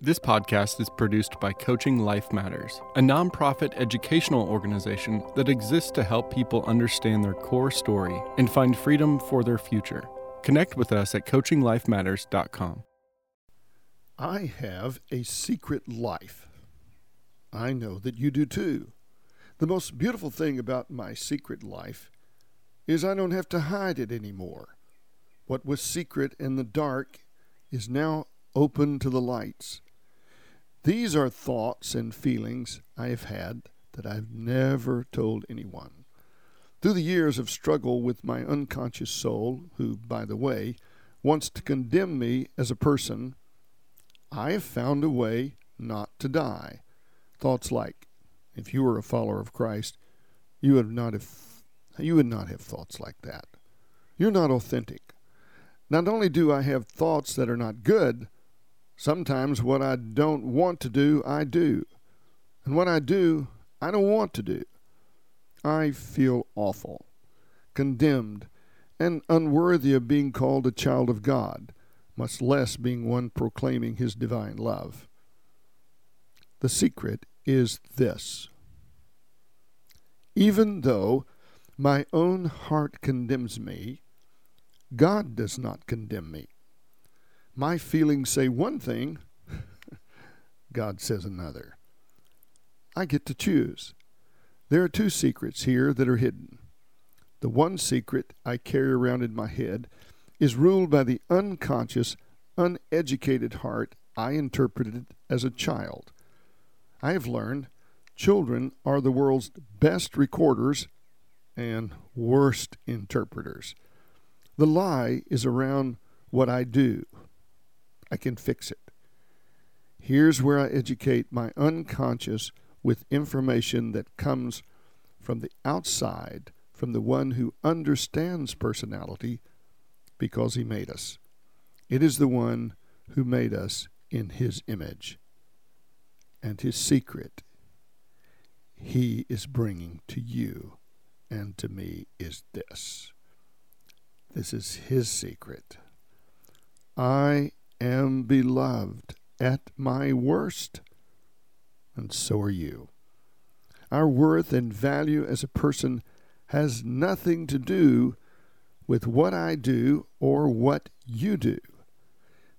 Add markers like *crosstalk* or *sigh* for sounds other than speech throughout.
This podcast is produced by Coaching Life Matters, a nonprofit educational organization that exists to help people understand their core story and find freedom for their future. Connect with us at coachinglifematters.com. I have a secret life. I know that you do too. The most beautiful thing about my secret life is I don't have to hide it anymore. What was secret in the dark is now open to the lights. These are thoughts and feelings I have had that I've never told anyone. Through the years of struggle with my unconscious soul, who, by the way, wants to condemn me as a person, I have found a way not to die. Thoughts like, if you were a follower of Christ, you would not have you would not have thoughts like that. You're not authentic. Not only do I have thoughts that are not good, Sometimes what I don't want to do, I do. And what I do, I don't want to do. I feel awful, condemned, and unworthy of being called a child of God, much less being one proclaiming His divine love. The secret is this even though my own heart condemns me, God does not condemn me my feelings say one thing, *laughs* God says another. I get to choose. There are two secrets here that are hidden. The one secret I carry around in my head is ruled by the unconscious, uneducated heart I interpreted as a child. I have learned children are the world's best recorders and worst interpreters. The lie is around what I do, I can fix it. Here's where I educate my unconscious with information that comes from the outside, from the one who understands personality because he made us. It is the one who made us in his image. And his secret he is bringing to you and to me is this. This is his secret. I am beloved at my worst, and so are you. Our worth and value as a person has nothing to do with what I do or what you do.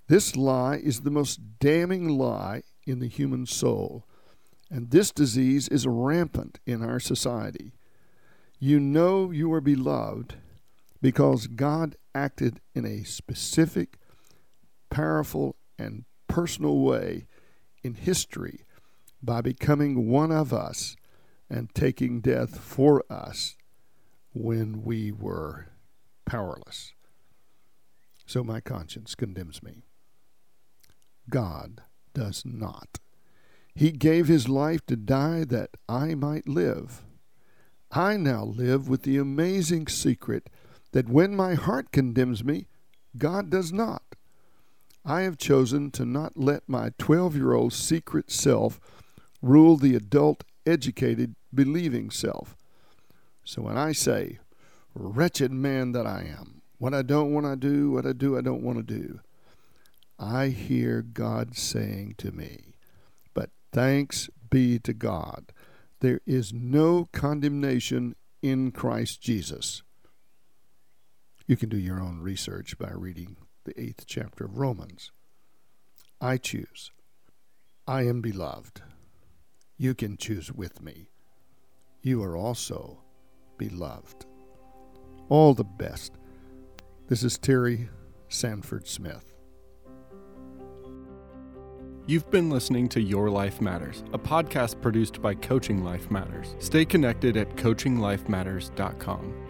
This lie is the most damning lie in the human soul, and this disease is rampant in our society. You know you are beloved because God acted in a specific, powerful and personal way in history by becoming one of us and taking death for us when we were powerless. So my conscience condemns me. God does not. He gave his life to die that I might live. I now live with the amazing secret that when my heart condemns me, God does not. I have chosen to not let my 12 year old secret self rule the adult, educated, believing self. So when I say, wretched man that I am, what I don't want to do, what I do, I don't want to do, I hear God saying to me, But thanks be to God, there is no condemnation in Christ Jesus. You can do your own research by reading the eighth chapter of Romans. I choose. I am beloved. You can choose with me. You are also beloved. All the best. This is Terry Sanford Smith. You've been listening to Your Life Matters, a podcast produced by Coaching Life Matters. Stay connected at coachinglifematters.com.